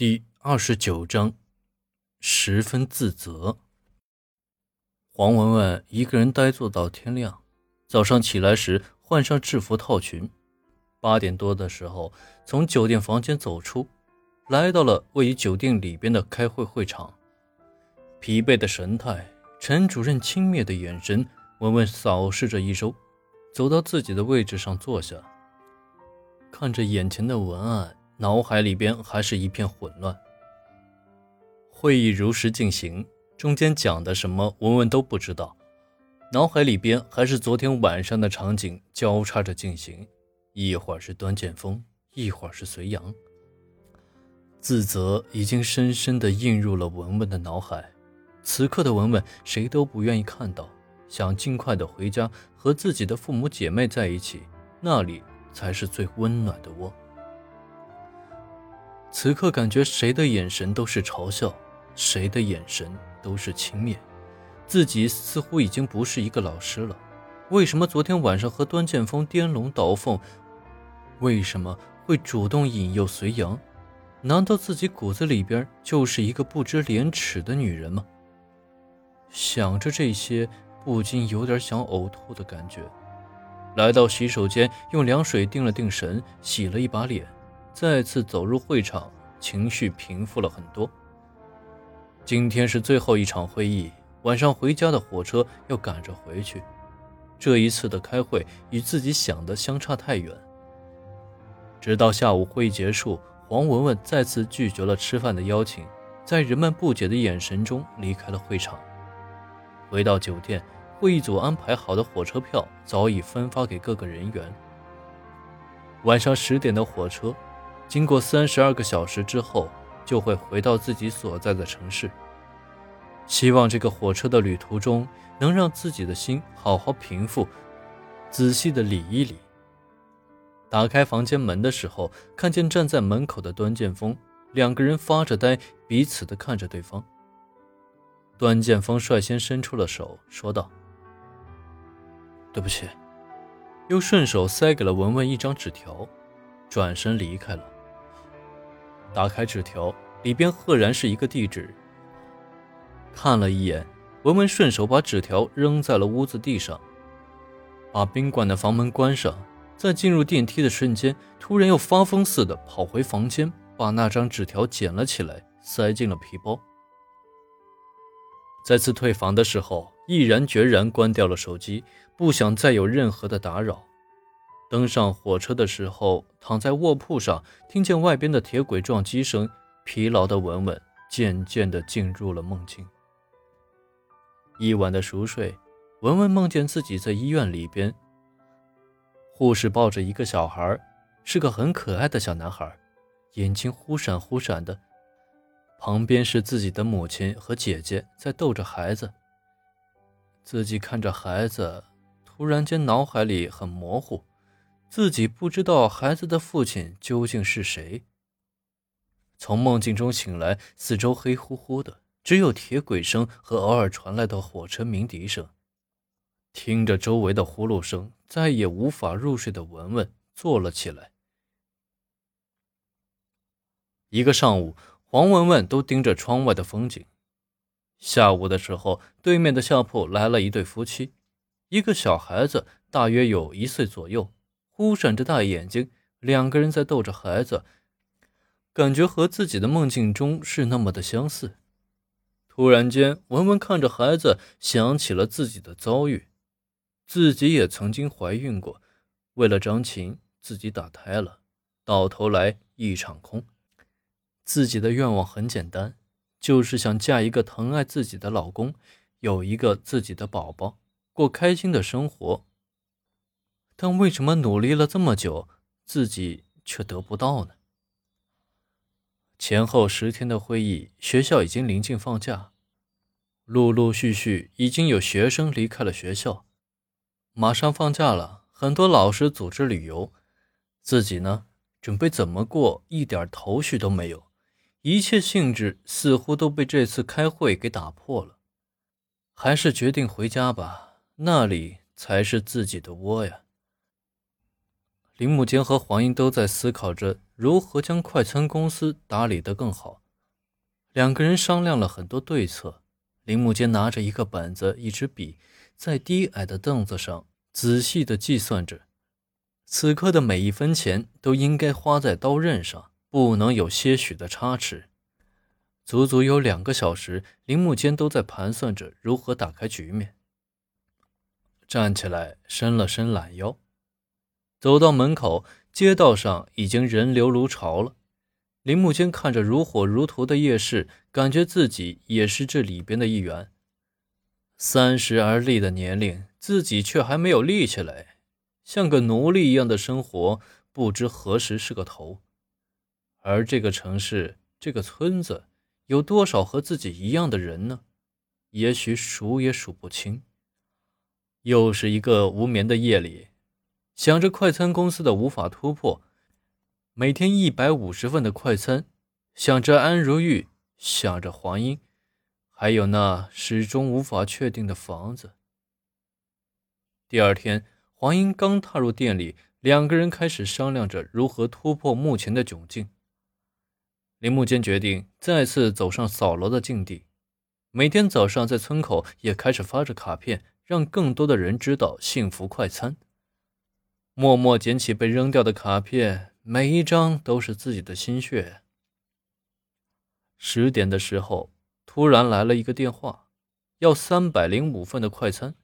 第二十九章，十分自责。黄文文一个人呆坐到天亮。早上起来时，换上制服套裙，八点多的时候从酒店房间走出，来到了位于酒店里边的开会会场。疲惫的神态，陈主任轻蔑的眼神，文文扫视着一周，走到自己的位置上坐下，看着眼前的文案。脑海里边还是一片混乱。会议如实进行，中间讲的什么，文文都不知道。脑海里边还是昨天晚上的场景交叉着进行，一会儿是端剑锋，一会儿是隋阳。自责已经深深地印入了文文的脑海。此刻的文文，谁都不愿意看到，想尽快的回家和自己的父母姐妹在一起，那里才是最温暖的窝。此刻感觉谁的眼神都是嘲笑，谁的眼神都是轻蔑，自己似乎已经不是一个老师了。为什么昨天晚上和端剑锋颠龙倒凤？为什么会主动引诱隋阳？难道自己骨子里边就是一个不知廉耻的女人吗？想着这些，不禁有点想呕吐的感觉。来到洗手间，用凉水定了定神，洗了一把脸。再次走入会场，情绪平复了很多。今天是最后一场会议，晚上回家的火车要赶着回去。这一次的开会与自己想的相差太远。直到下午会议结束，黄文文再次拒绝了吃饭的邀请，在人们不解的眼神中离开了会场。回到酒店，会议组安排好的火车票早已分发给各个人员。晚上十点的火车。经过三十二个小时之后，就会回到自己所在的城市。希望这个火车的旅途中，能让自己的心好好平复，仔细的理一理。打开房间门的时候，看见站在门口的端剑锋，两个人发着呆，彼此的看着对方。端剑锋率先伸出了手，说道：“对不起。”又顺手塞给了文文一张纸条，转身离开了。打开纸条，里边赫然是一个地址。看了一眼，文文顺手把纸条扔在了屋子地上，把宾馆的房门关上。在进入电梯的瞬间，突然又发疯似的跑回房间，把那张纸条捡了起来，塞进了皮包。再次退房的时候，毅然决然关掉了手机，不想再有任何的打扰。登上火车的时候，躺在卧铺上，听见外边的铁轨撞击声，疲劳的文文渐渐地进入了梦境。一晚的熟睡，文文梦见自己在医院里边，护士抱着一个小孩，是个很可爱的小男孩，眼睛忽闪忽闪的，旁边是自己的母亲和姐姐在逗着孩子。自己看着孩子，突然间脑海里很模糊。自己不知道孩子的父亲究竟是谁。从梦境中醒来，四周黑乎乎的，只有铁轨声和偶尔传来的火车鸣笛声。听着周围的呼噜声，再也无法入睡的文文坐了起来。一个上午，黄文文都盯着窗外的风景。下午的时候，对面的下铺来了一对夫妻，一个小孩子大约有一岁左右。忽闪着大眼睛，两个人在逗着孩子，感觉和自己的梦境中是那么的相似。突然间，文文看着孩子，想起了自己的遭遇，自己也曾经怀孕过，为了张琴，自己打胎了，到头来一场空。自己的愿望很简单，就是想嫁一个疼爱自己的老公，有一个自己的宝宝，过开心的生活。但为什么努力了这么久，自己却得不到呢？前后十天的会议，学校已经临近放假，陆陆续续已经有学生离开了学校。马上放假了，很多老师组织旅游，自己呢，准备怎么过，一点头绪都没有，一切兴致似乎都被这次开会给打破了。还是决定回家吧，那里才是自己的窝呀。林木坚和黄英都在思考着如何将快餐公司打理得更好。两个人商量了很多对策。林木坚拿着一个本子、一支笔，在低矮的凳子上仔细地计算着，此刻的每一分钱都应该花在刀刃上，不能有些许的差池。足足有两个小时，林木坚都在盘算着如何打开局面。站起来，伸了伸懒腰，走到门口。街道上已经人流如潮了。林木坚看着如火如荼的夜市，感觉自己也是这里边的一员。三十而立的年龄，自己却还没有立起来，像个奴隶一样的生活，不知何时是个头。而这个城市，这个村子，有多少和自己一样的人呢？也许数也数不清。又是一个无眠的夜里，想着快餐公司的无法突破。每天一百五十份的快餐，想着安如玉，想着黄英，还有那始终无法确定的房子。第二天，黄英刚踏入店里，两个人开始商量着如何突破目前的窘境。林木坚决定再次走上扫楼的境地，每天早上在村口也开始发着卡片，让更多的人知道幸福快餐。默默捡起被扔掉的卡片。每一张都是自己的心血。十点的时候，突然来了一个电话，要三百零五份的快餐。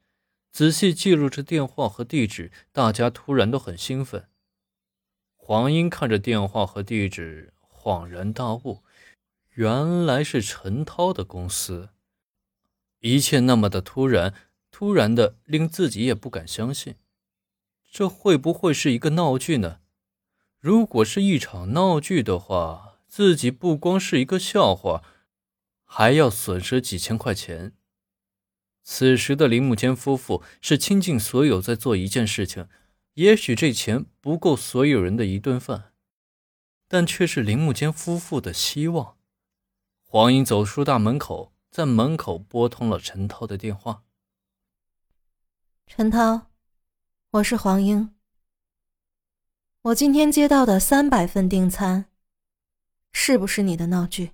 仔细记录着电话和地址，大家突然都很兴奋。黄英看着电话和地址，恍然大悟，原来是陈涛的公司。一切那么的突然，突然的令自己也不敢相信，这会不会是一个闹剧呢？如果是一场闹剧的话，自己不光是一个笑话，还要损失几千块钱。此时的林木坚夫妇是倾尽所有在做一件事情，也许这钱不够所有人的一顿饭，但却是林木坚夫妇的希望。黄英走出大门口，在门口拨通了陈涛的电话。陈涛，我是黄英。我今天接到的三百份订餐，是不是你的闹剧？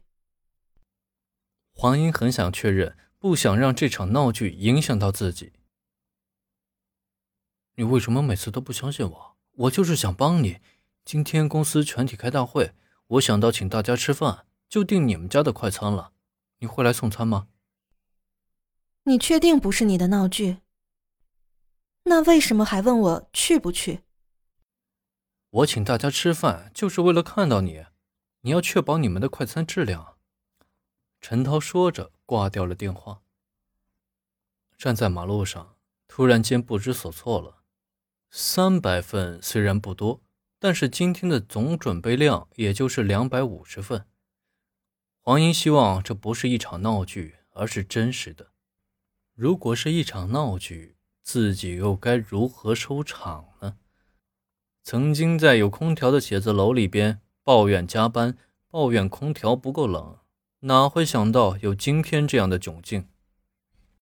黄英很想确认，不想让这场闹剧影响到自己。你为什么每次都不相信我？我就是想帮你。今天公司全体开大会，我想到请大家吃饭，就订你们家的快餐了。你会来送餐吗？你确定不是你的闹剧？那为什么还问我去不去？我请大家吃饭，就是为了看到你。你要确保你们的快餐质量。陈涛说着，挂掉了电话。站在马路上，突然间不知所措了。三百份虽然不多，但是今天的总准备量也就是两百五十份。黄英希望这不是一场闹剧，而是真实的。如果是一场闹剧，自己又该如何收场呢？曾经在有空调的写字楼里边抱怨加班，抱怨空调不够冷，哪会想到有今天这样的窘境？